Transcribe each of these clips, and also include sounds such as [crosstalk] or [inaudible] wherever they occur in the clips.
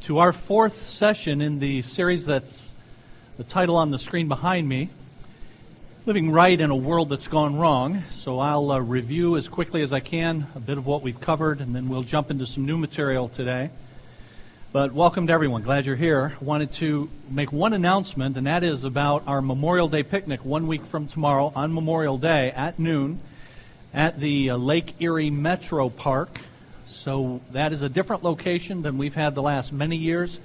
to our fourth session in the series that's the title on the screen behind me Living Right in a World That's Gone Wrong. So I'll uh, review as quickly as I can a bit of what we've covered, and then we'll jump into some new material today. But welcome to everyone. Glad you're here. I wanted to make one announcement, and that is about our Memorial Day picnic one week from tomorrow on Memorial Day at noon at the uh, Lake Erie Metro Park. So that is a different location than we've had the last many years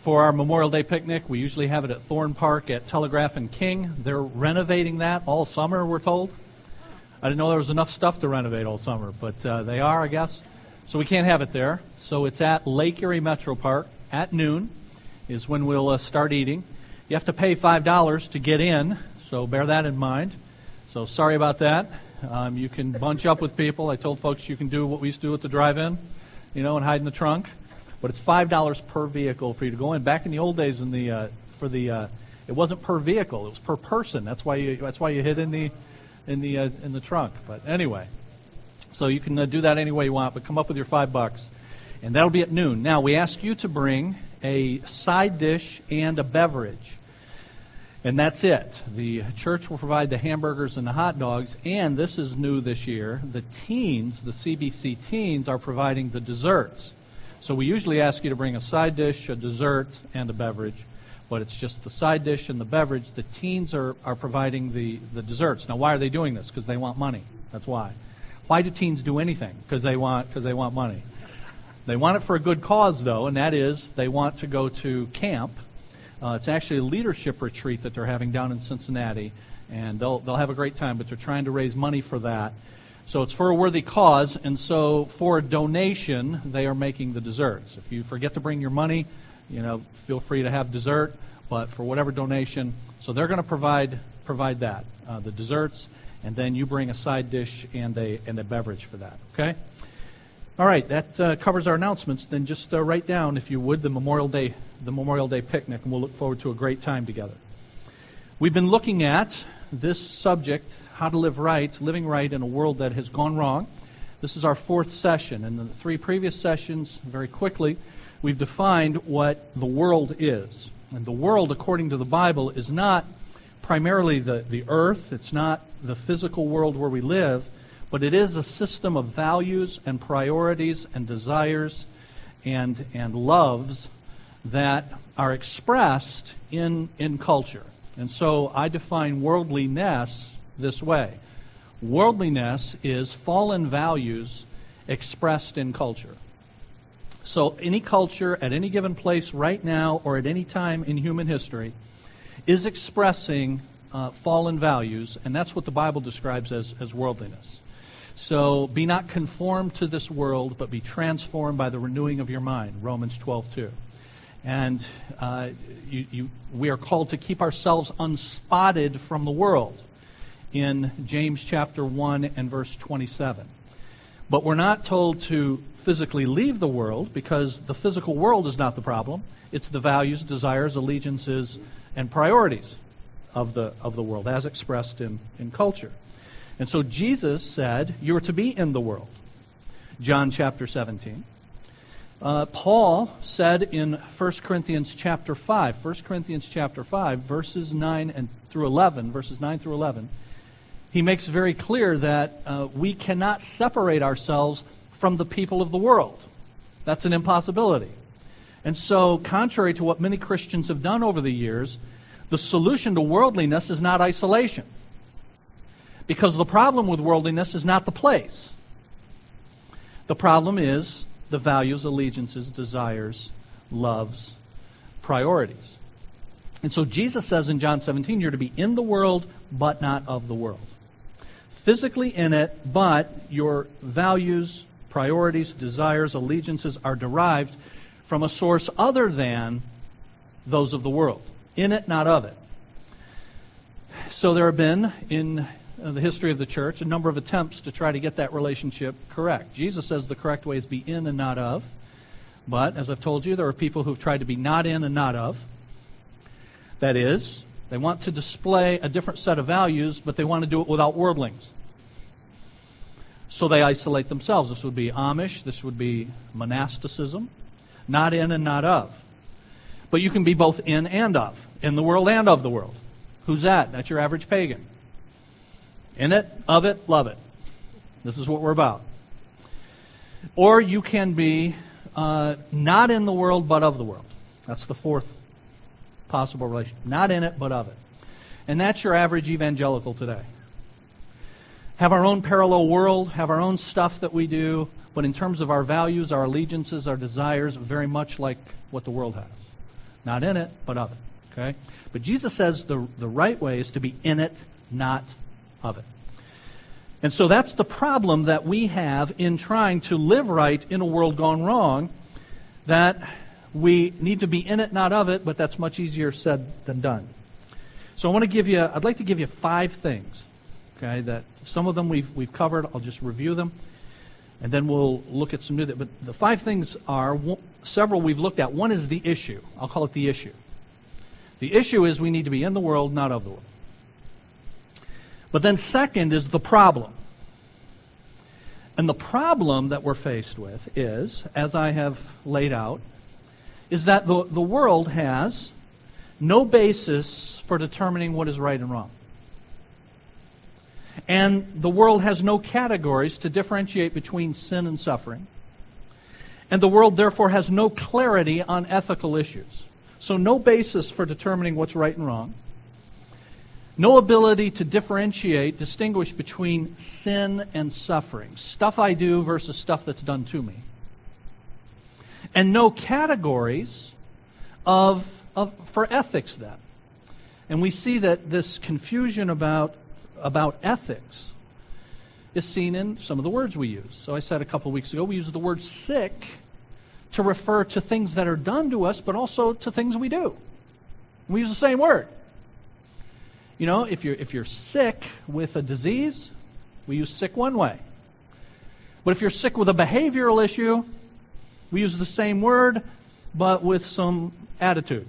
for our Memorial Day picnic. We usually have it at Thorn Park at Telegraph and King. They're renovating that all summer, we're told. I didn't know there was enough stuff to renovate all summer, but uh, they are, I guess. So we can't have it there. So it's at Lake Erie Metro Park at noon is when we'll uh, start eating. You have to pay $5 to get in, so bear that in mind. So sorry about that. Um, you can bunch up with people. I told folks you can do what we used to do at the drive-in, you know, and hide in the trunk. But it's five dollars per vehicle for you to go in. Back in the old days, in the uh, for the uh, it wasn't per vehicle; it was per person. That's why you that's why you hid in the in the uh, in the trunk. But anyway, so you can uh, do that any way you want. But come up with your five bucks, and that'll be at noon. Now we ask you to bring a side dish and a beverage. And that's it. The church will provide the hamburgers and the hot dogs, and this is new this year. The teens, the CBC teens, are providing the desserts. So we usually ask you to bring a side dish, a dessert, and a beverage, but it's just the side dish and the beverage. The teens are, are providing the, the desserts. Now, why are they doing this? Because they want money. That's why. Why do teens do anything? Because they want because they want money. They want it for a good cause, though, and that is they want to go to camp uh, it's actually a leadership retreat that they're having down in Cincinnati, and they'll, they'll have a great time, but they're trying to raise money for that. So it's for a worthy cause, and so for a donation, they are making the desserts. If you forget to bring your money, you know, feel free to have dessert, but for whatever donation, so they're going to provide provide that, uh, the desserts, and then you bring a side dish and a and a beverage for that. Okay. All right, that uh, covers our announcements. Then just uh, write down, if you would, the Memorial Day the Memorial Day picnic, and we'll look forward to a great time together. We've been looking at this subject, how to live right, living right in a world that has gone wrong. This is our fourth session. In the three previous sessions, very quickly, we've defined what the world is. And the world, according to the Bible, is not primarily the, the earth, it's not the physical world where we live, but it is a system of values and priorities and desires and, and loves that are expressed in, in culture. And so I define worldliness this way worldliness is fallen values expressed in culture. So any culture at any given place right now or at any time in human history is expressing uh, fallen values, and that's what the Bible describes as, as worldliness. So be not conformed to this world, but be transformed by the renewing of your mind. Romans 12, 2. And uh, you, you, we are called to keep ourselves unspotted from the world in James chapter 1 and verse 27. But we're not told to physically leave the world because the physical world is not the problem. It's the values, desires, allegiances, and priorities of the, of the world as expressed in, in culture. And so Jesus said, You are to be in the world. John chapter 17. Uh, Paul said in 1 Corinthians chapter 5, 1 Corinthians chapter 5, verses 9 and through 11, verses 9 through 11, he makes very clear that uh, we cannot separate ourselves from the people of the world. That's an impossibility. And so, contrary to what many Christians have done over the years, the solution to worldliness is not isolation. Because the problem with worldliness is not the place. The problem is the values, allegiances, desires, loves, priorities. And so Jesus says in John 17, you're to be in the world, but not of the world. Physically in it, but your values, priorities, desires, allegiances are derived from a source other than those of the world. In it, not of it. So there have been, in Uh, the history of the church, a number of attempts to try to get that relationship correct. Jesus says the correct way is be in and not of. But, as I've told you, there are people who've tried to be not in and not of. That is, they want to display a different set of values, but they want to do it without worldlings. So they isolate themselves. This would be Amish, this would be monasticism, not in and not of. But you can be both in and of, in the world and of the world. Who's that? That's your average pagan. In it, of it, love it. This is what we're about. Or you can be uh, not in the world, but of the world. That's the fourth possible relation. Not in it, but of it. And that's your average evangelical today. Have our own parallel world, have our own stuff that we do, but in terms of our values, our allegiances, our desires, very much like what the world has. Not in it, but of it. Okay? But Jesus says the, the right way is to be in it, not of it. And so that's the problem that we have in trying to live right in a world gone wrong, that we need to be in it, not of it, but that's much easier said than done. So I want to give you, I'd like to give you five things, okay, that some of them we've, we've covered. I'll just review them, and then we'll look at some new, but the five things are, several we've looked at. One is the issue. I'll call it the issue. The issue is we need to be in the world, not of the world. But then, second, is the problem. And the problem that we're faced with is, as I have laid out, is that the, the world has no basis for determining what is right and wrong. And the world has no categories to differentiate between sin and suffering. And the world, therefore, has no clarity on ethical issues. So, no basis for determining what's right and wrong. No ability to differentiate, distinguish between sin and suffering. Stuff I do versus stuff that's done to me. And no categories of, of, for ethics then. And we see that this confusion about, about ethics is seen in some of the words we use. So I said a couple weeks ago, we use the word sick to refer to things that are done to us, but also to things we do. We use the same word. You know, if you're, if you're sick with a disease, we use sick one way. But if you're sick with a behavioral issue, we use the same word, but with some attitude.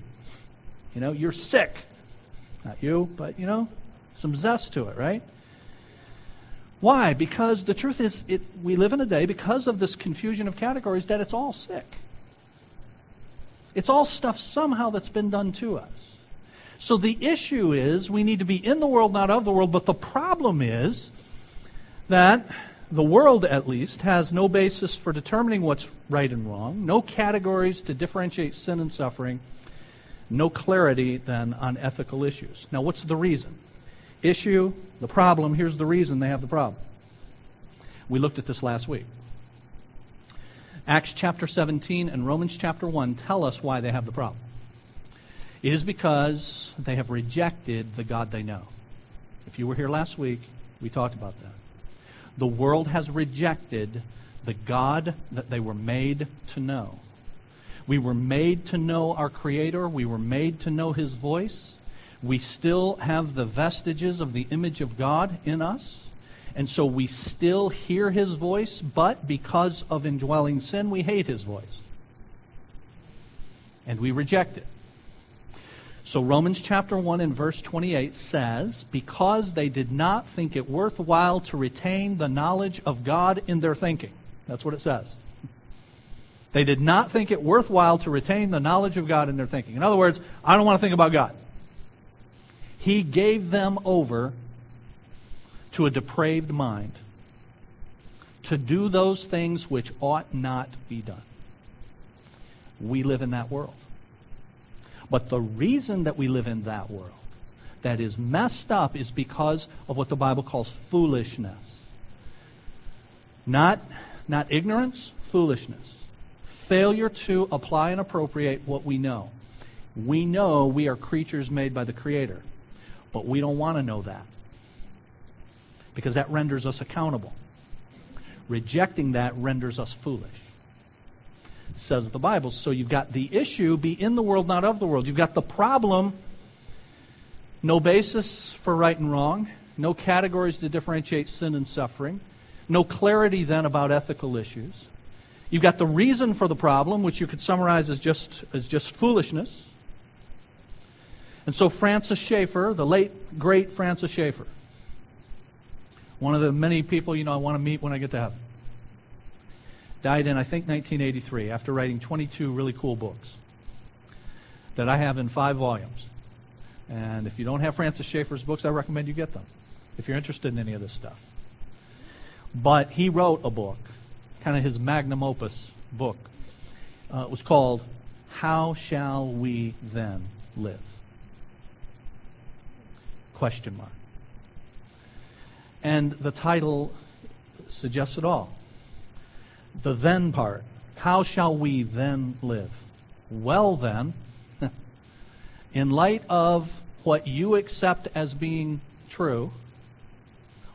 You know, you're sick. Not you, but, you know, some zest to it, right? Why? Because the truth is, it, we live in a day, because of this confusion of categories, that it's all sick. It's all stuff somehow that's been done to us. So the issue is we need to be in the world, not of the world. But the problem is that the world, at least, has no basis for determining what's right and wrong, no categories to differentiate sin and suffering, no clarity then on ethical issues. Now, what's the reason? Issue, the problem, here's the reason they have the problem. We looked at this last week. Acts chapter 17 and Romans chapter 1 tell us why they have the problem. It is because they have rejected the God they know. If you were here last week, we talked about that. The world has rejected the God that they were made to know. We were made to know our Creator. We were made to know His voice. We still have the vestiges of the image of God in us. And so we still hear His voice, but because of indwelling sin, we hate His voice. And we reject it. So Romans chapter 1 and verse 28 says, Because they did not think it worthwhile to retain the knowledge of God in their thinking. That's what it says. They did not think it worthwhile to retain the knowledge of God in their thinking. In other words, I don't want to think about God. He gave them over to a depraved mind to do those things which ought not be done. We live in that world. But the reason that we live in that world that is messed up is because of what the Bible calls foolishness. Not, not ignorance, foolishness. Failure to apply and appropriate what we know. We know we are creatures made by the Creator, but we don't want to know that because that renders us accountable. Rejecting that renders us foolish says the Bible. So you've got the issue, be in the world, not of the world. You've got the problem, no basis for right and wrong, no categories to differentiate sin and suffering, no clarity then about ethical issues. You've got the reason for the problem, which you could summarize as just, as just foolishness. And so Francis Schaeffer, the late, great Francis Schaeffer, one of the many people, you know, I want to meet when I get to heaven Died in, I think, 1983 after writing 22 really cool books that I have in five volumes. And if you don't have Francis Schaeffer's books, I recommend you get them if you're interested in any of this stuff. But he wrote a book, kind of his magnum opus book. Uh, it was called How Shall We Then Live? Question mark. And the title suggests it all. The then part. How shall we then live? Well, then, [laughs] in light of what you accept as being true,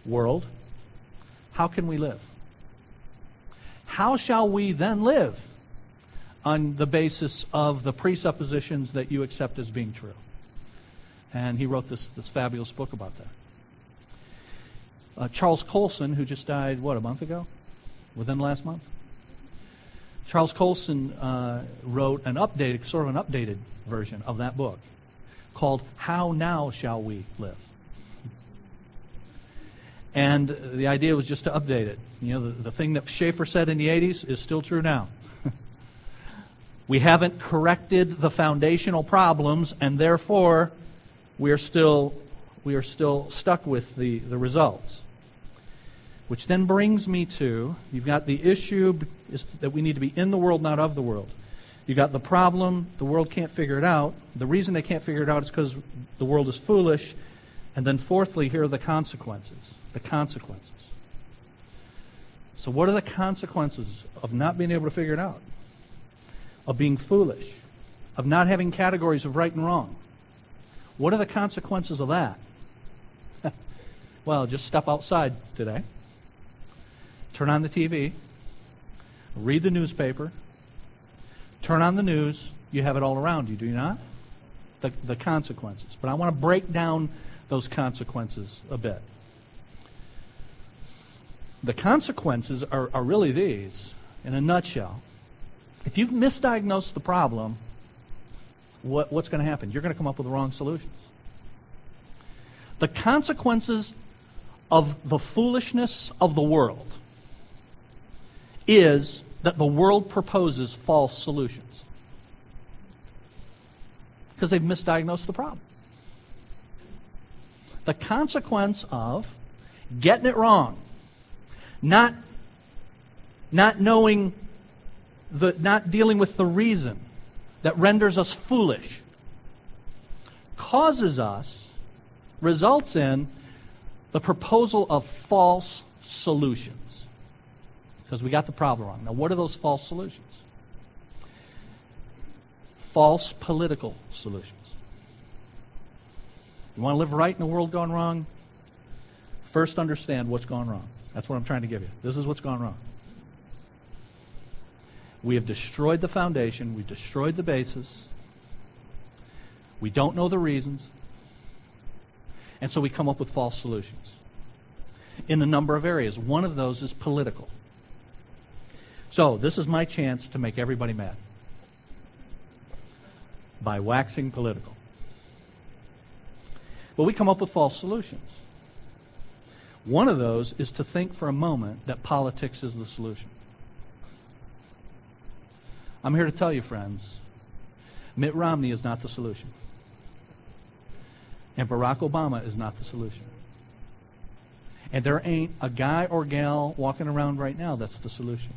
world, how can we live? How shall we then live on the basis of the presuppositions that you accept as being true? And he wrote this, this fabulous book about that. Uh, Charles Colson, who just died, what, a month ago? Within the last month? Charles Colson uh, wrote an updated, sort of an updated version of that book called How Now Shall We Live? And the idea was just to update it. You know, the, the thing that Schaeffer said in the 80s is still true now. [laughs] we haven't corrected the foundational problems, and therefore we are still, we are still stuck with the, the results. Which then brings me to you've got the issue is that we need to be in the world, not of the world. You've got the problem, the world can't figure it out. The reason they can't figure it out is because the world is foolish. And then, fourthly, here are the consequences. The consequences. So, what are the consequences of not being able to figure it out? Of being foolish? Of not having categories of right and wrong? What are the consequences of that? [laughs] well, just step outside today, turn on the TV, read the newspaper, Turn on the news, you have it all around you, do you not? The, the consequences. But I want to break down those consequences a bit. The consequences are, are really these, in a nutshell. If you've misdiagnosed the problem, what, what's going to happen? You're going to come up with the wrong solutions. The consequences of the foolishness of the world is that the world proposes false solutions because they've misdiagnosed the problem. The consequence of getting it wrong, not, not knowing, the, not dealing with the reason that renders us foolish, causes us, results in the proposal of false solutions because we got the problem wrong. Now, what are those false solutions? False political solutions. You want to live right in a world gone wrong? First, understand what's gone wrong. That's what I'm trying to give you. This is what's gone wrong. We have destroyed the foundation, we've destroyed the basis. We don't know the reasons. And so we come up with false solutions in a number of areas. One of those is political. So, this is my chance to make everybody mad by waxing political. But we come up with false solutions. One of those is to think for a moment that politics is the solution. I'm here to tell you, friends, Mitt Romney is not the solution. And Barack Obama is not the solution. And there ain't a guy or gal walking around right now that's the solution.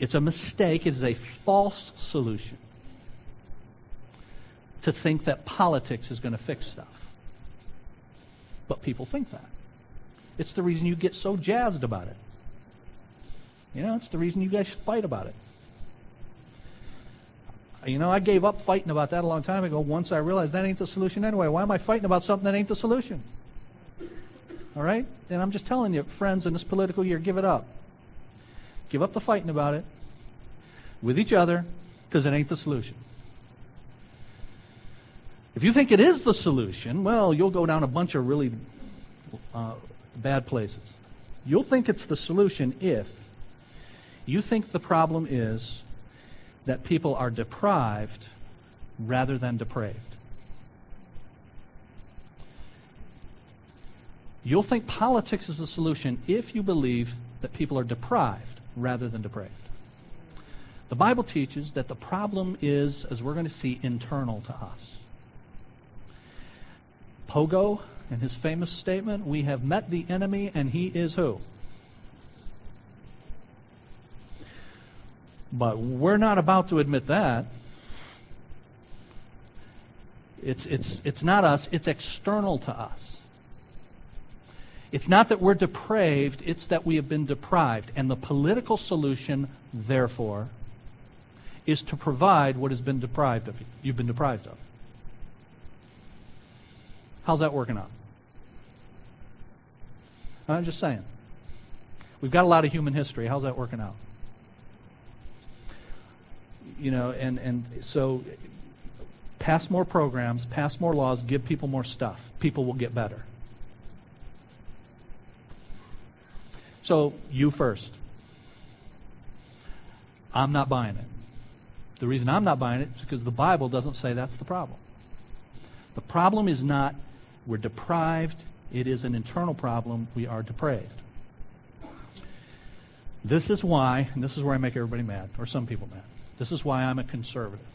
It's a mistake, it is a false solution to think that politics is going to fix stuff. But people think that. It's the reason you get so jazzed about it. You know, it's the reason you guys fight about it. You know, I gave up fighting about that a long time ago once I realized that ain't the solution anyway. Why am I fighting about something that ain't the solution? All right? And I'm just telling you, friends, in this political year, give it up. Give up the fighting about it with each other because it ain't the solution. If you think it is the solution, well, you'll go down a bunch of really uh, bad places. You'll think it's the solution if you think the problem is that people are deprived rather than depraved. You'll think politics is the solution if you believe that people are deprived rather than depraved. The Bible teaches that the problem is, as we're going to see, internal to us. Pogo, in his famous statement, we have met the enemy and he is who? But we're not about to admit that. It's, it's, it's not us, it's external to us. It's not that we're depraved, it's that we have been deprived. And the political solution, therefore, is to provide what has been deprived of you. You've been deprived of. How's that working out? I'm just saying. We've got a lot of human history. How's that working out? You know, and, and so pass more programs, pass more laws, give people more stuff. People will get better. So, you first. I'm not buying it. The reason I'm not buying it is because the Bible doesn't say that's the problem. The problem is not we're deprived, it is an internal problem. We are depraved. This is why, and this is where I make everybody mad, or some people mad. This is why I'm a conservative.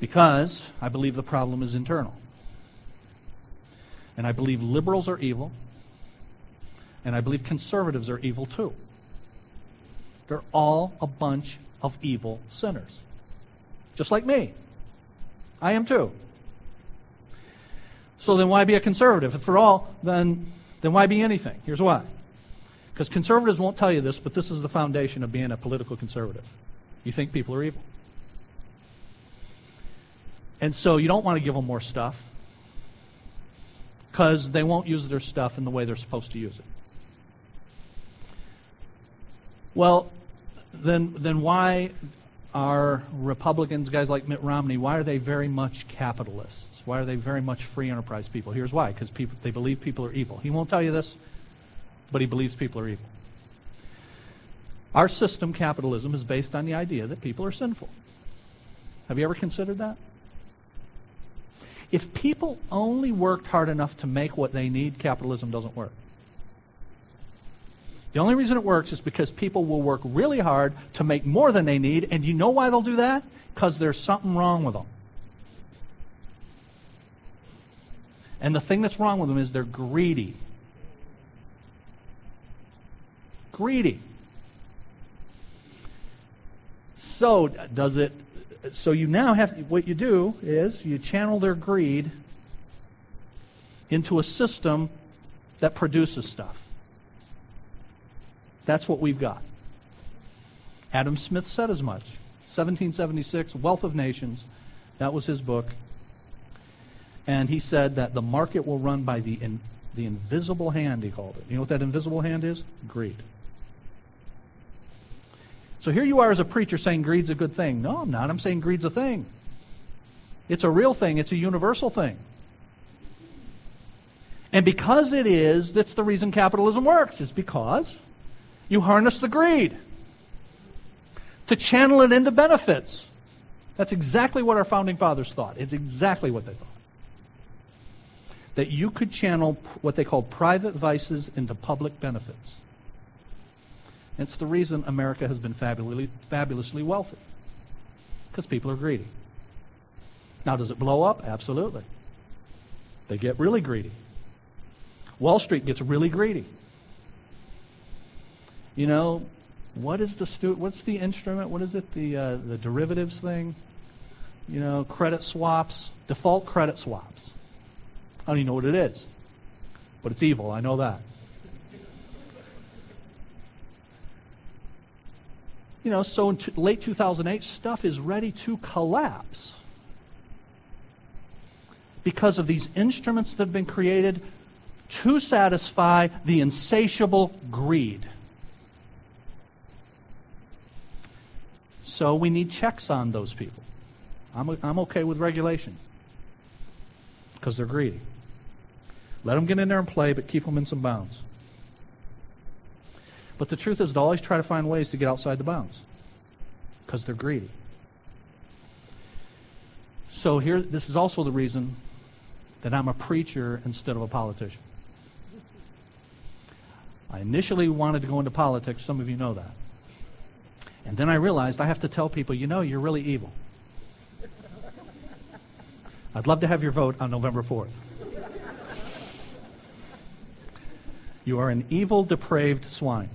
Because I believe the problem is internal. And I believe liberals are evil. And I believe conservatives are evil too. They're all a bunch of evil sinners. Just like me. I am too. So then why be a conservative? If for all, then, then why be anything? Here's why. Because conservatives won't tell you this, but this is the foundation of being a political conservative. You think people are evil. And so you don't want to give them more stuff because they won't use their stuff in the way they're supposed to use it. Well, then, then why are Republicans, guys like Mitt Romney, why are they very much capitalists? Why are they very much free enterprise people? Here's why because they believe people are evil. He won't tell you this, but he believes people are evil. Our system, capitalism, is based on the idea that people are sinful. Have you ever considered that? If people only worked hard enough to make what they need, capitalism doesn't work. The only reason it works is because people will work really hard to make more than they need. And you know why they'll do that? Because there's something wrong with them. And the thing that's wrong with them is they're greedy. Greedy. So, does it. So, you now have. What you do is you channel their greed into a system that produces stuff. That's what we've got. Adam Smith said as much. 1776, Wealth of Nations. That was his book. And he said that the market will run by the, in, the invisible hand, he called it. You know what that invisible hand is? Greed. So here you are as a preacher saying greed's a good thing. No, I'm not. I'm saying greed's a thing. It's a real thing, it's a universal thing. And because it is, that's the reason capitalism works, is because you harness the greed to channel it into benefits. That's exactly what our founding fathers thought. It's exactly what they thought. That you could channel what they called private vices into public benefits. It's the reason America has been fabulously, fabulously wealthy. Because people are greedy. Now, does it blow up? Absolutely. They get really greedy. Wall Street gets really greedy. You know, what is the stu- what's the instrument? What is it? The uh, the derivatives thing? You know, credit swaps, default credit swaps. I don't even know what it is, but it's evil. I know that. You know, so in t- late 2008, stuff is ready to collapse because of these instruments that have been created to satisfy the insatiable greed. So we need checks on those people. I'm, I'm okay with regulation because they're greedy. Let them get in there and play, but keep them in some bounds. But the truth is, they'll always try to find ways to get outside the bounds because they're greedy. So here, this is also the reason that I'm a preacher instead of a politician. I initially wanted to go into politics. Some of you know that. And then I realized I have to tell people, you know, you're really evil. I'd love to have your vote on November 4th. You are an evil, depraved swine.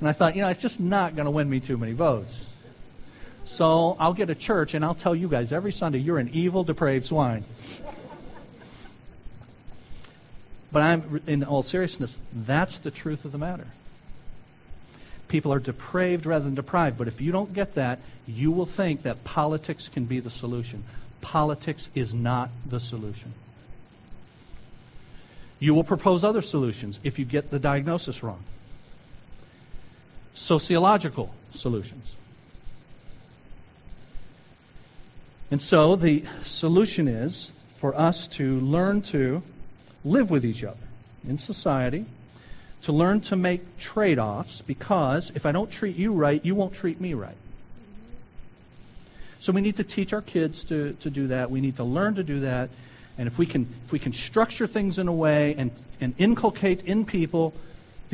And I thought, you know, it's just not going to win me too many votes. So I'll get a church and I'll tell you guys every Sunday, you're an evil, depraved swine. But I'm, in all seriousness, that's the truth of the matter. People are depraved rather than deprived. But if you don't get that, you will think that politics can be the solution. Politics is not the solution. You will propose other solutions if you get the diagnosis wrong. Sociological solutions. And so the solution is for us to learn to live with each other in society, to learn to make trade offs, because if I don't treat you right, you won't treat me right. So we need to teach our kids to, to do that. We need to learn to do that. And if we can, if we can structure things in a way and, and inculcate in people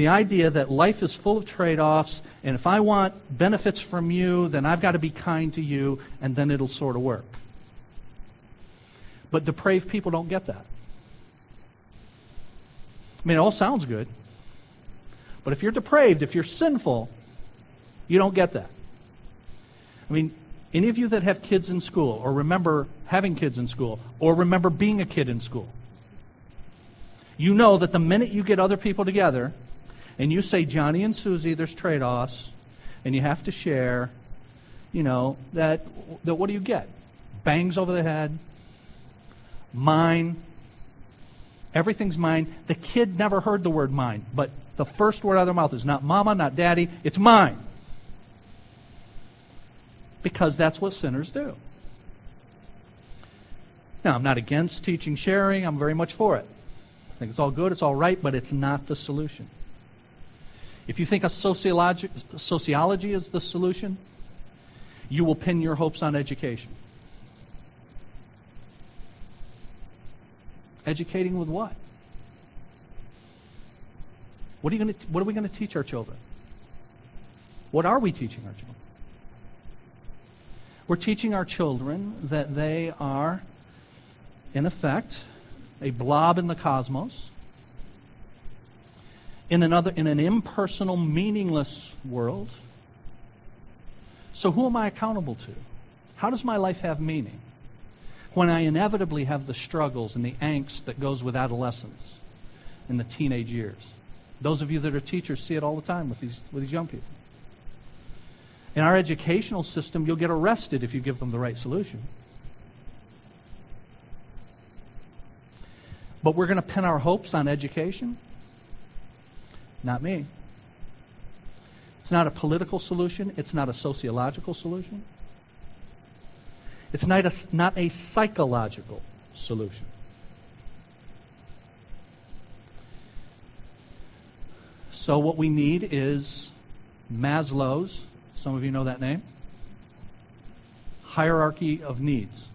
the idea that life is full of trade offs, and if I want benefits from you, then I've got to be kind to you, and then it'll sort of work. But depraved people don't get that. I mean, it all sounds good. But if you're depraved, if you're sinful, you don't get that. I mean, any of you that have kids in school, or remember having kids in school, or remember being a kid in school, you know that the minute you get other people together and you say, Johnny and Susie, there's trade offs, and you have to share, you know, that, that what do you get? Bangs over the head, mine, everything's mine. The kid never heard the word mine, but the first word out of their mouth is not mama, not daddy, it's mine. Because that's what sinners do. Now, I'm not against teaching sharing, I'm very much for it. I think it's all good, it's all right, but it's not the solution. If you think a sociology, sociology is the solution, you will pin your hopes on education. Educating with what? What are, you going to, what are we going to teach our children? What are we teaching our children? We're teaching our children that they are, in effect, a blob in the cosmos, in another in an impersonal, meaningless world. So who am I accountable to? How does my life have meaning? When I inevitably have the struggles and the angst that goes with adolescence in the teenage years. Those of you that are teachers see it all the time with these with these young people. In our educational system, you'll get arrested if you give them the right solution. But we're going to pin our hopes on education not me. It's not a political solution. It's not a sociological solution. It's not a, not a psychological solution. So, what we need is Maslow's, some of you know that name, hierarchy of needs.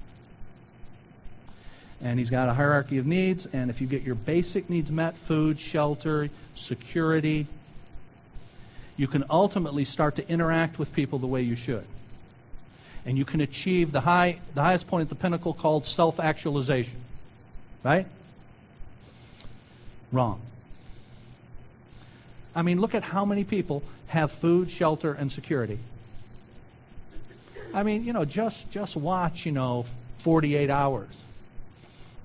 And he's got a hierarchy of needs. And if you get your basic needs met food, shelter, security you can ultimately start to interact with people the way you should. And you can achieve the, high, the highest point at the pinnacle called self actualization. Right? Wrong. I mean, look at how many people have food, shelter, and security. I mean, you know, just just watch, you know, 48 hours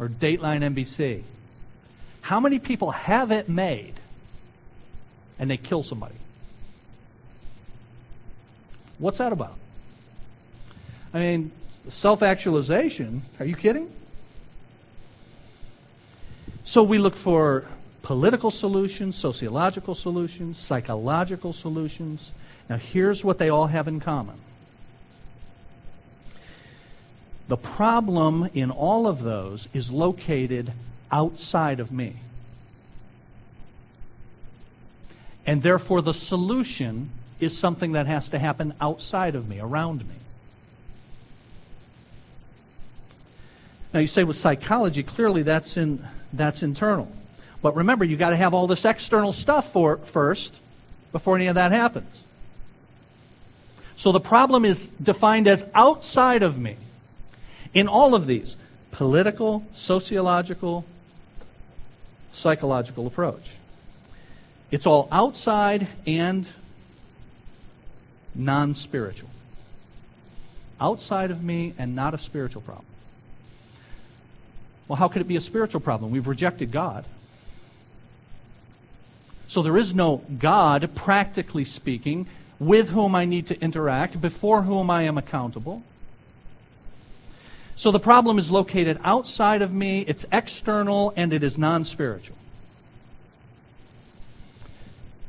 or Dateline NBC. How many people have it made and they kill somebody? What's that about? I mean, self actualization. Are you kidding? So we look for political solutions, sociological solutions, psychological solutions. Now, here's what they all have in common the problem in all of those is located outside of me. And therefore, the solution is something that has to happen outside of me, around me. Now, you say with psychology, clearly that's, in, that's internal. But remember, you've got to have all this external stuff for first before any of that happens. So the problem is defined as outside of me. In all of these political, sociological, psychological approach. It's all outside and non spiritual. Outside of me and not a spiritual problem. Well, how could it be a spiritual problem? We've rejected God. So there is no God, practically speaking, with whom I need to interact, before whom I am accountable. So the problem is located outside of me, it's external, and it is non spiritual.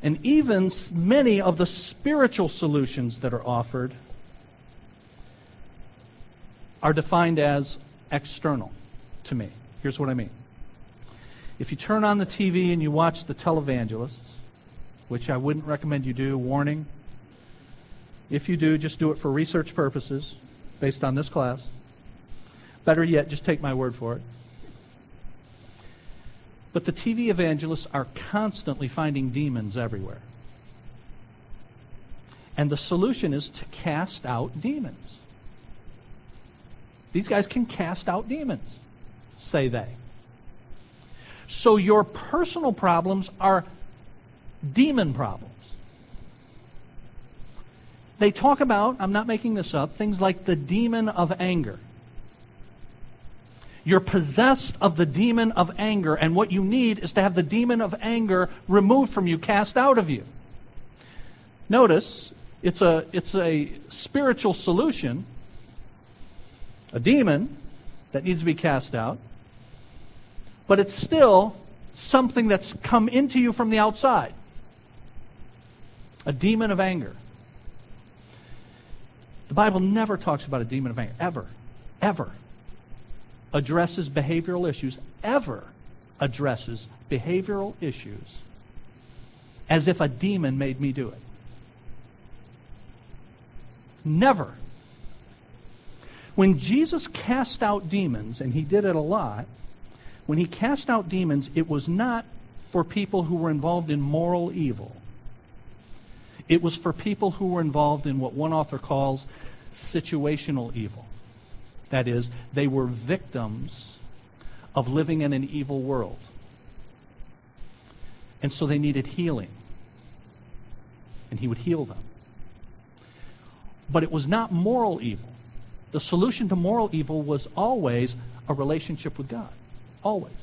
And even many of the spiritual solutions that are offered are defined as external to me. Here's what I mean. If you turn on the TV and you watch the televangelists, which I wouldn't recommend you do, warning. If you do, just do it for research purposes based on this class. Better yet, just take my word for it. But the TV evangelists are constantly finding demons everywhere. And the solution is to cast out demons. These guys can cast out demons, say they. So your personal problems are demon problems. They talk about, I'm not making this up, things like the demon of anger. You're possessed of the demon of anger, and what you need is to have the demon of anger removed from you, cast out of you. Notice, it's a, it's a spiritual solution, a demon that needs to be cast out but it's still something that's come into you from the outside a demon of anger. The Bible never talks about a demon of anger, ever, ever addresses behavioral issues, ever addresses behavioral issues as if a demon made me do it. Never. When Jesus cast out demons, and he did it a lot, when he cast out demons, it was not for people who were involved in moral evil. It was for people who were involved in what one author calls situational evil. That is, they were victims of living in an evil world. And so they needed healing. And he would heal them. But it was not moral evil. The solution to moral evil was always a relationship with God. Always.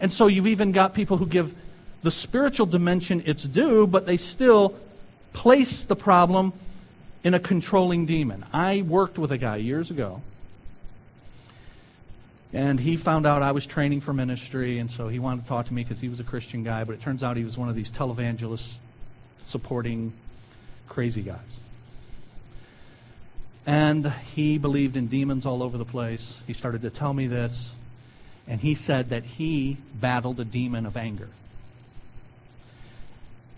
And so you've even got people who give the spiritual dimension its due, but they still place the problem in a controlling demon. I worked with a guy years ago, and he found out I was training for ministry, and so he wanted to talk to me because he was a Christian guy, but it turns out he was one of these televangelists supporting crazy guys. And he believed in demons all over the place. He started to tell me this. And he said that he battled a demon of anger.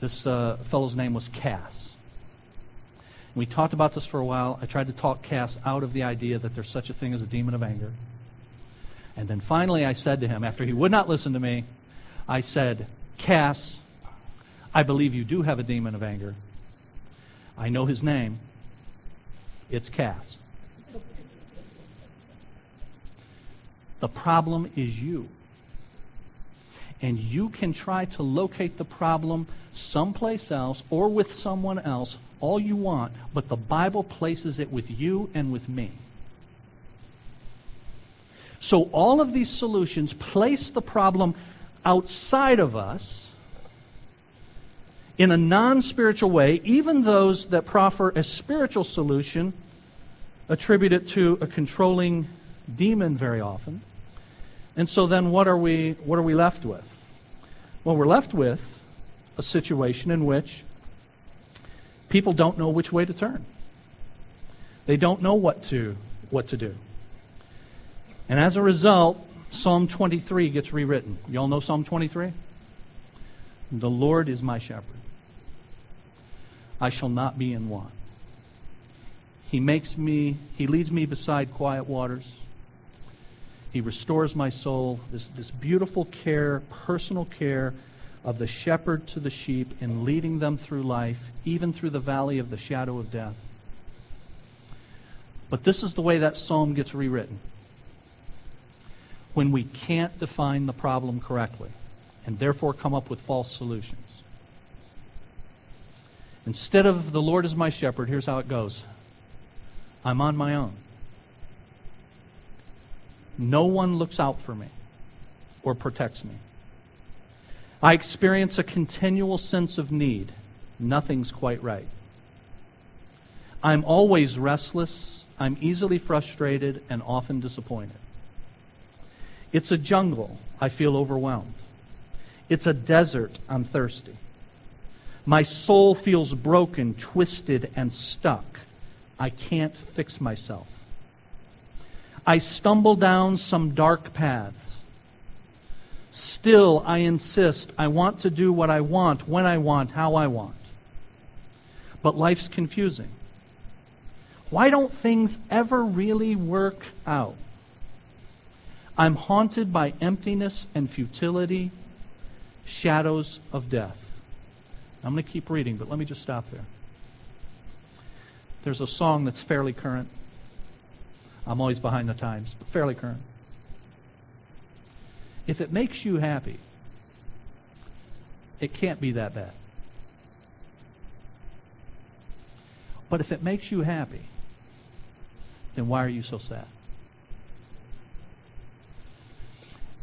This uh, fellow's name was Cass. We talked about this for a while. I tried to talk Cass out of the idea that there's such a thing as a demon of anger. And then finally I said to him, after he would not listen to me, I said, Cass, I believe you do have a demon of anger. I know his name. It's Cass. The problem is you. And you can try to locate the problem someplace else or with someone else all you want, but the Bible places it with you and with me. So all of these solutions place the problem outside of us in a non spiritual way, even those that proffer a spiritual solution attribute it to a controlling demon very often. And so then what are we what are we left with? Well, we're left with a situation in which people don't know which way to turn. They don't know what to what to do. And as a result, Psalm 23 gets rewritten. You all know Psalm 23? The Lord is my shepherd. I shall not be in want. He makes me, he leads me beside quiet waters. He restores my soul. This, this beautiful care, personal care of the shepherd to the sheep in leading them through life, even through the valley of the shadow of death. But this is the way that psalm gets rewritten. When we can't define the problem correctly and therefore come up with false solutions. Instead of the Lord is my shepherd, here's how it goes I'm on my own. No one looks out for me or protects me. I experience a continual sense of need. Nothing's quite right. I'm always restless. I'm easily frustrated and often disappointed. It's a jungle. I feel overwhelmed. It's a desert. I'm thirsty. My soul feels broken, twisted, and stuck. I can't fix myself. I stumble down some dark paths. Still, I insist I want to do what I want, when I want, how I want. But life's confusing. Why don't things ever really work out? I'm haunted by emptiness and futility, shadows of death. I'm going to keep reading, but let me just stop there. There's a song that's fairly current. I'm always behind the times, but fairly current. If it makes you happy, it can't be that bad. But if it makes you happy, then why are you so sad?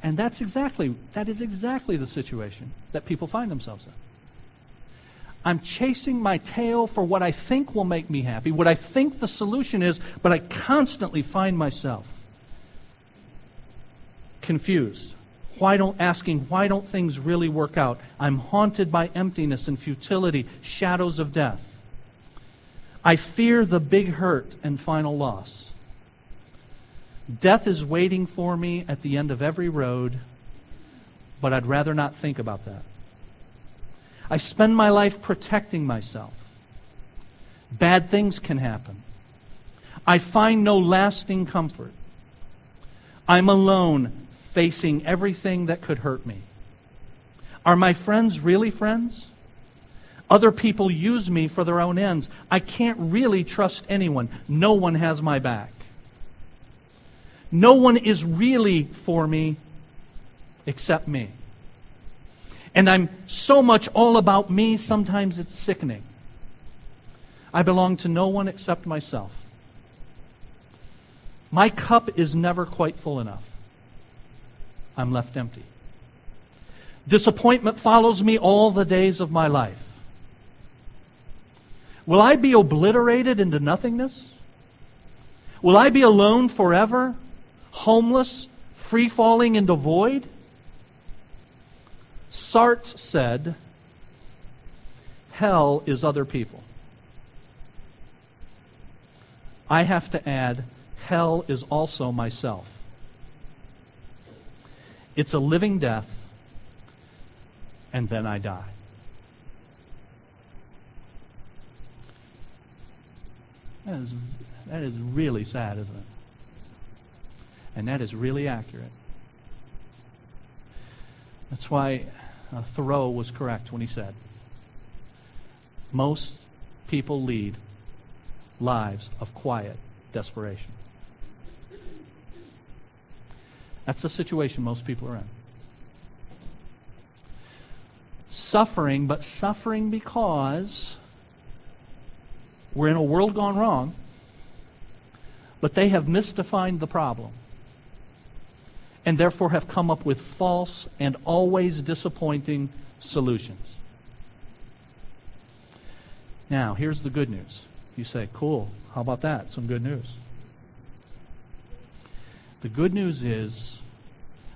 And that's exactly that is exactly the situation that people find themselves in. I'm chasing my tail for what I think will make me happy, what I think the solution is, but I constantly find myself confused. Why don't asking why don't things really work out? I'm haunted by emptiness and futility, shadows of death. I fear the big hurt and final loss. Death is waiting for me at the end of every road, but I'd rather not think about that. I spend my life protecting myself. Bad things can happen. I find no lasting comfort. I'm alone, facing everything that could hurt me. Are my friends really friends? Other people use me for their own ends. I can't really trust anyone. No one has my back. No one is really for me except me. And I'm so much all about me, sometimes it's sickening. I belong to no one except myself. My cup is never quite full enough. I'm left empty. Disappointment follows me all the days of my life. Will I be obliterated into nothingness? Will I be alone forever, homeless, free falling into void? Sartre said, Hell is other people. I have to add, hell is also myself. It's a living death, and then I die. That is, that is really sad, isn't it? And that is really accurate. That's why uh, Thoreau was correct when he said, most people lead lives of quiet desperation. That's the situation most people are in. Suffering, but suffering because we're in a world gone wrong, but they have misdefined the problem and therefore have come up with false and always disappointing solutions. Now, here's the good news. You say, cool, how about that? Some good news. The good news is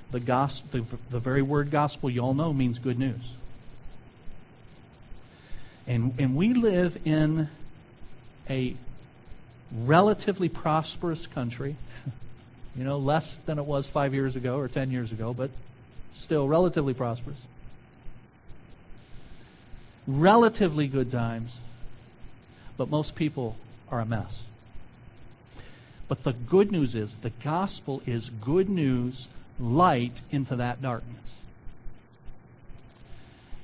the, gospel, the, the very word gospel you all know means good news. And, and we live in a relatively prosperous country. [laughs] You know, less than it was five years ago or ten years ago, but still relatively prosperous. Relatively good times, but most people are a mess. But the good news is the gospel is good news, light into that darkness.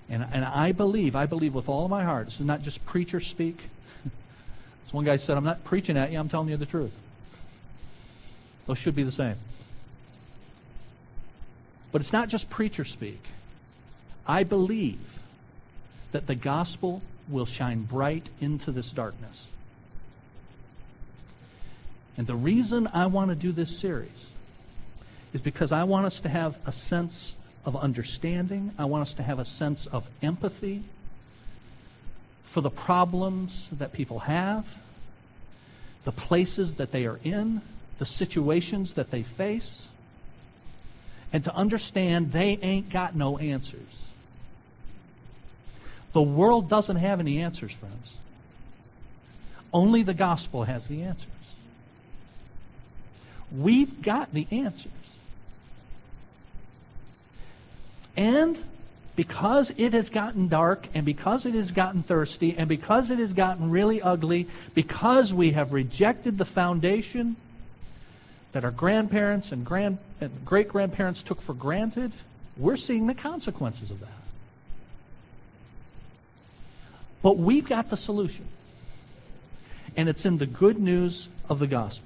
And, and I believe, I believe with all of my heart, this is not just preacher speak. [laughs] As one guy said, I'm not preaching at you, I'm telling you the truth. Those should be the same. But it's not just preacher speak. I believe that the gospel will shine bright into this darkness. And the reason I want to do this series is because I want us to have a sense of understanding. I want us to have a sense of empathy for the problems that people have, the places that they are in, the situations that they face, and to understand they ain't got no answers. The world doesn't have any answers, friends. Only the gospel has the answers. We've got the answers. And because it has gotten dark and because it has gotten thirsty and because it has gotten really ugly, because we have rejected the foundation that our grandparents and, grand, and great grandparents took for granted, we're seeing the consequences of that. But we've got the solution. And it's in the good news of the gospel.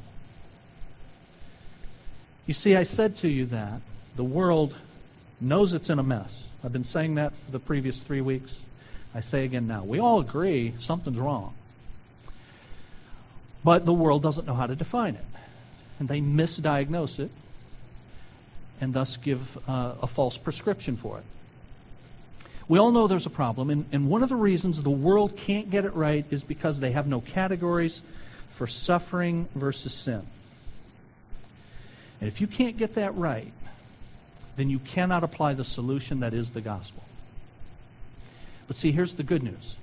You see, I said to you that the world knows it's in a mess. I've been saying that for the previous three weeks. I say again now. We all agree something's wrong. But the world doesn't know how to define it. And they misdiagnose it and thus give uh, a false prescription for it. We all know there's a problem, and, and one of the reasons the world can't get it right is because they have no categories for suffering versus sin. And if you can't get that right, then you cannot apply the solution that is the gospel. But see, here's the good news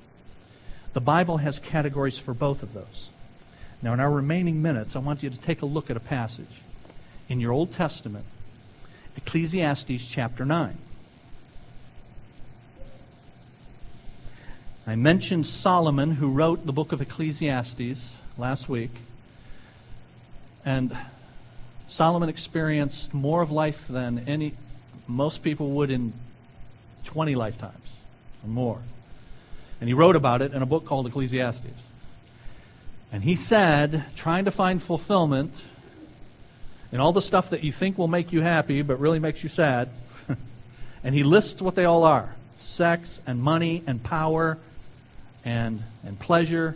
the Bible has categories for both of those. Now, in our remaining minutes, I want you to take a look at a passage in your Old Testament, Ecclesiastes chapter 9. I mentioned Solomon, who wrote the book of Ecclesiastes last week. And Solomon experienced more of life than any most people would in 20 lifetimes or more. And he wrote about it in a book called Ecclesiastes. And he said, trying to find fulfillment in all the stuff that you think will make you happy but really makes you sad. [laughs] and he lists what they all are sex and money and power and, and pleasure.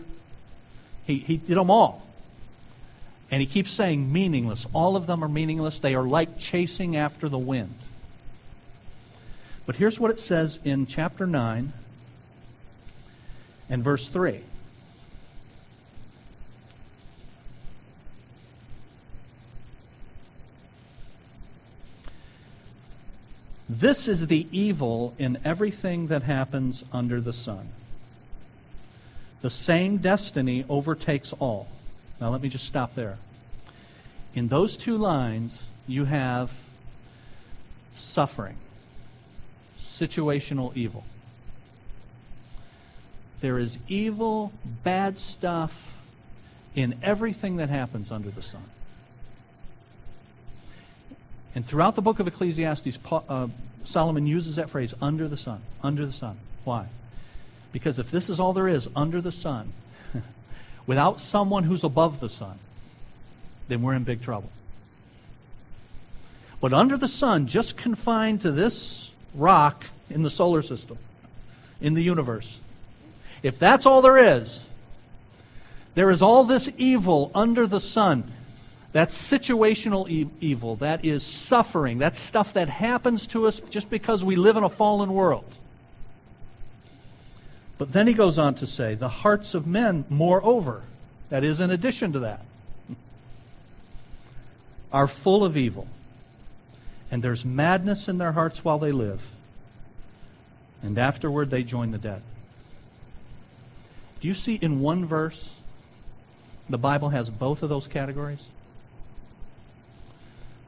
He, he did them all. And he keeps saying meaningless. All of them are meaningless. They are like chasing after the wind. But here's what it says in chapter 9 and verse 3. This is the evil in everything that happens under the sun. The same destiny overtakes all. Now, let me just stop there. In those two lines, you have suffering, situational evil. There is evil, bad stuff in everything that happens under the sun. And throughout the book of Ecclesiastes, uh, Solomon uses that phrase, under the sun. Under the sun. Why? Because if this is all there is, under the sun, without someone who's above the sun, then we're in big trouble. But under the sun, just confined to this rock in the solar system, in the universe, if that's all there is, there is all this evil under the sun. That's situational e- evil. That is suffering. That's stuff that happens to us just because we live in a fallen world. But then he goes on to say, the hearts of men, moreover, that is, in addition to that, are full of evil. And there's madness in their hearts while they live. And afterward, they join the dead. Do you see in one verse the Bible has both of those categories?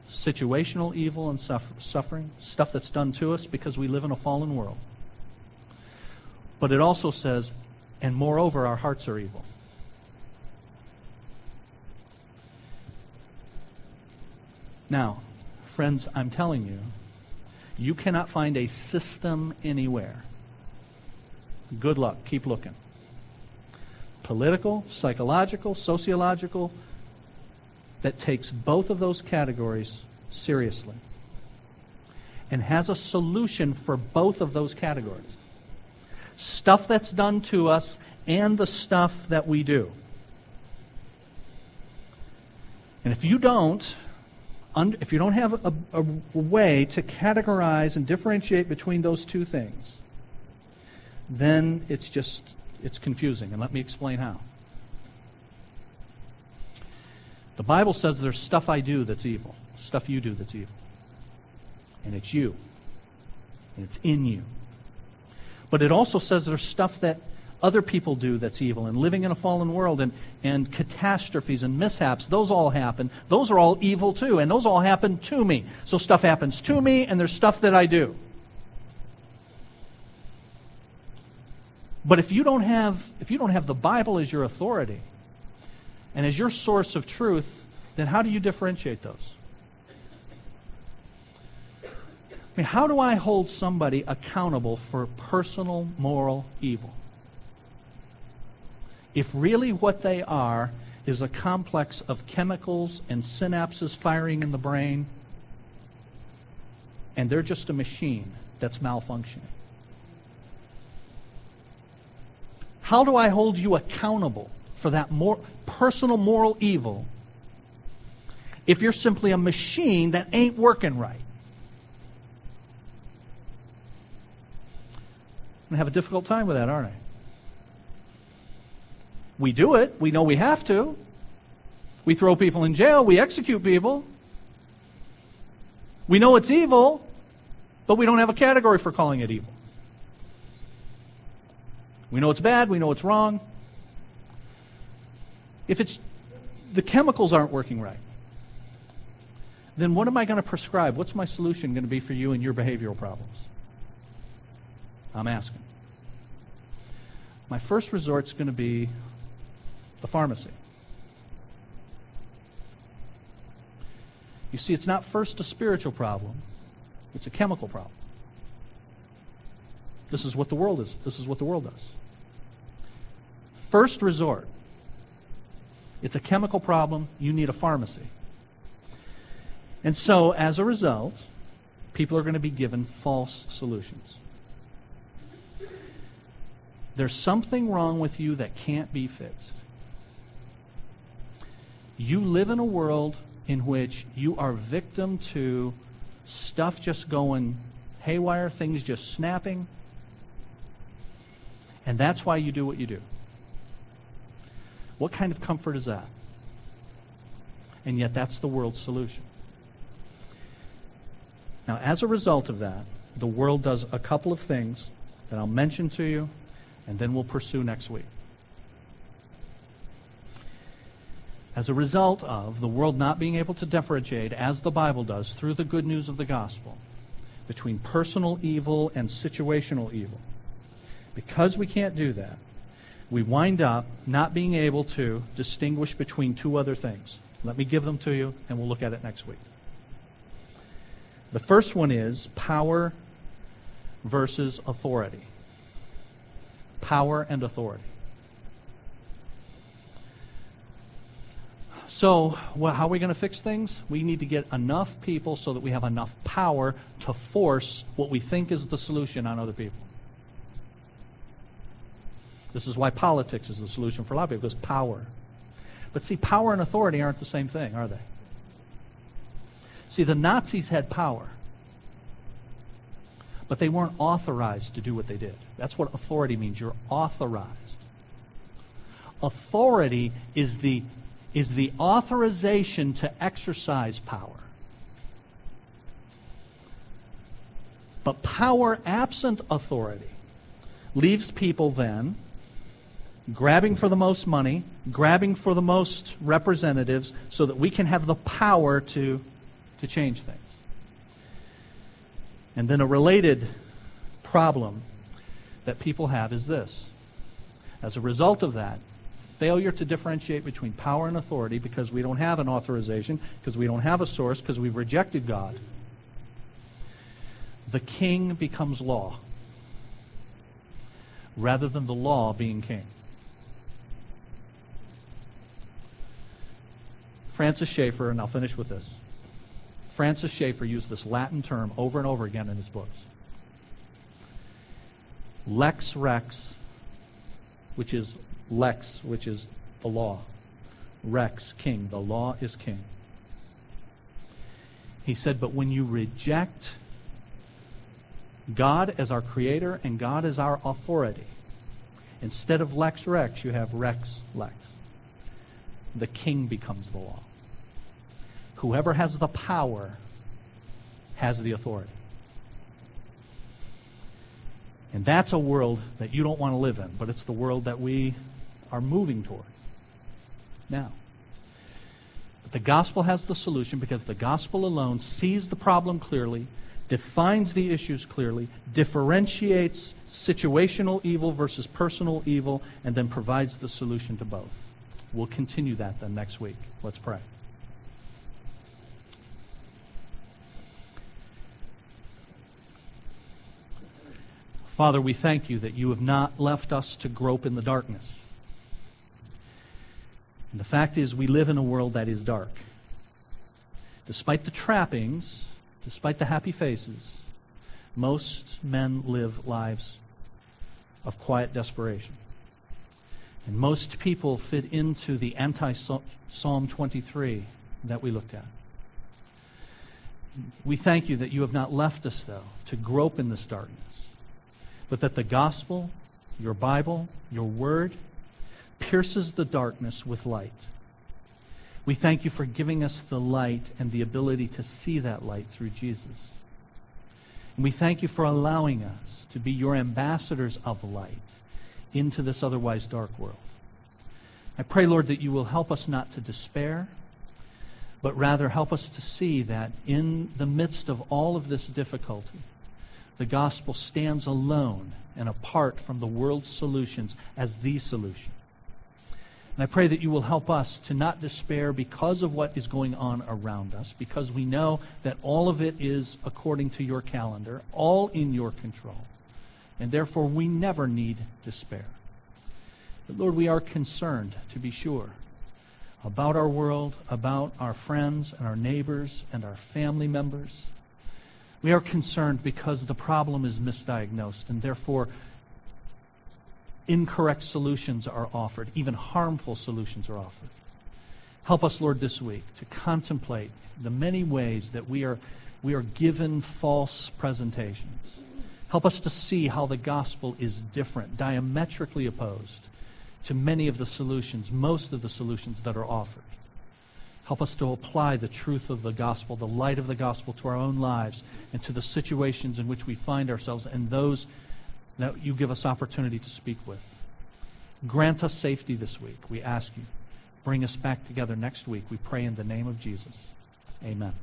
Situational evil and suffer- suffering, stuff that's done to us because we live in a fallen world. But it also says, and moreover, our hearts are evil. Now, friends, I'm telling you, you cannot find a system anywhere. Good luck. Keep looking. Political, psychological, sociological, that takes both of those categories seriously and has a solution for both of those categories stuff that's done to us and the stuff that we do. And if you don't, if you don't have a, a, way to categorize and differentiate between those two things, then it's just it's confusing. And let me explain how. The Bible says there's stuff I do that's evil, stuff you do that's evil. And it's you. And it's in you. But it also says there's stuff that other people do that's evil and living in a fallen world and, and catastrophes and mishaps those all happen. Those are all evil too and those all happen to me. So stuff happens to me and there's stuff that i do. But if you don't have if you don't have the bible as your authority and as your source of truth then how do you differentiate those I mean, how do I hold somebody accountable for personal moral evil? if really what they are is a complex of chemicals and synapses firing in the brain, and they're just a machine that's malfunctioning. How do I hold you accountable for that more personal moral evil if you're simply a machine that ain't working right? Have a difficult time with that, aren't I? We do it. We know we have to. We throw people in jail. We execute people. We know it's evil, but we don't have a category for calling it evil. We know it's bad. We know it's wrong. If it's the chemicals aren't working right, then what am I going to prescribe? What's my solution going to be for you and your behavioral problems? I'm asking. My first resort is going to be the pharmacy. You see, it's not first a spiritual problem, it's a chemical problem. This is what the world is. This is what the world does. First resort. It's a chemical problem. You need a pharmacy. And so, as a result, people are going to be given false solutions. There's something wrong with you that can't be fixed. You live in a world in which you are victim to stuff just going haywire, things just snapping. And that's why you do what you do. What kind of comfort is that? And yet, that's the world's solution. Now, as a result of that, the world does a couple of things that I'll mention to you, and then we'll pursue next week. as a result of the world not being able to differentiate, as the Bible does, through the good news of the gospel, between personal evil and situational evil. Because we can't do that, we wind up not being able to distinguish between two other things. Let me give them to you, and we'll look at it next week. The first one is power versus authority. Power and authority. So, well, how are we going to fix things? We need to get enough people so that we have enough power to force what we think is the solution on other people. This is why politics is the solution for a lot of people, because power. But see, power and authority aren't the same thing, are they? See, the Nazis had power, but they weren't authorized to do what they did. That's what authority means. You're authorized. Authority is the is the authorization to exercise power. But power absent authority leaves people then grabbing for the most money, grabbing for the most representatives, so that we can have the power to, to change things. And then a related problem that people have is this. As a result of that, failure to differentiate between power and authority because we don't have an authorization, because we don't have a source, because we've rejected God, the king becomes law rather than the law being king. Francis Schaeffer, and I'll finish with this. Francis Schaeffer used this Latin term over and over again in his books. Lex rex, which is lex, which is the law. Rex, king. The law is king. He said, but when you reject God as our creator and God as our authority, instead of lex rex, you have rex lex. The king becomes the law. Whoever has the power has the authority. And that's a world that you don't want to live in, but it's the world that we are moving toward now. But the gospel has the solution because the gospel alone sees the problem clearly, defines the issues clearly, differentiates situational evil versus personal evil, and then provides the solution to both. We'll continue that then next week. Let's pray. Father, we thank you that you have not left us to grope in the darkness. And the fact is, we live in a world that is dark. Despite the trappings, despite the happy faces, most men live lives of quiet desperation. And most people fit into the anti Psalm 23 that we looked at. We thank you that you have not left us, though, to grope in this darkness but that the gospel, your Bible, your word, pierces the darkness with light. We thank you for giving us the light and the ability to see that light through Jesus. And we thank you for allowing us to be your ambassadors of light into this otherwise dark world. I pray, Lord, that you will help us not to despair, but rather help us to see that in the midst of all of this difficulty, the gospel stands alone and apart from the world's solutions as the solution. And I pray that you will help us to not despair because of what is going on around us, because we know that all of it is according to your calendar, all in your control. And therefore, we never need despair. But Lord, we are concerned, to be sure, about our world, about our friends and our neighbors and our family members. We are concerned because the problem is misdiagnosed, and therefore incorrect solutions are offered, even harmful solutions are offered. Help us, Lord, this week to contemplate the many ways that we are, we are given false presentations. Help us to see how the gospel is different, diametrically opposed to many of the solutions, most of the solutions that are offered. Help us to apply the truth of the gospel, the light of the gospel to our own lives and to the situations in which we find ourselves and those that you give us opportunity to speak with. Grant us safety this week, we ask you. Bring us back together next week. We pray in the name of Jesus. Amen.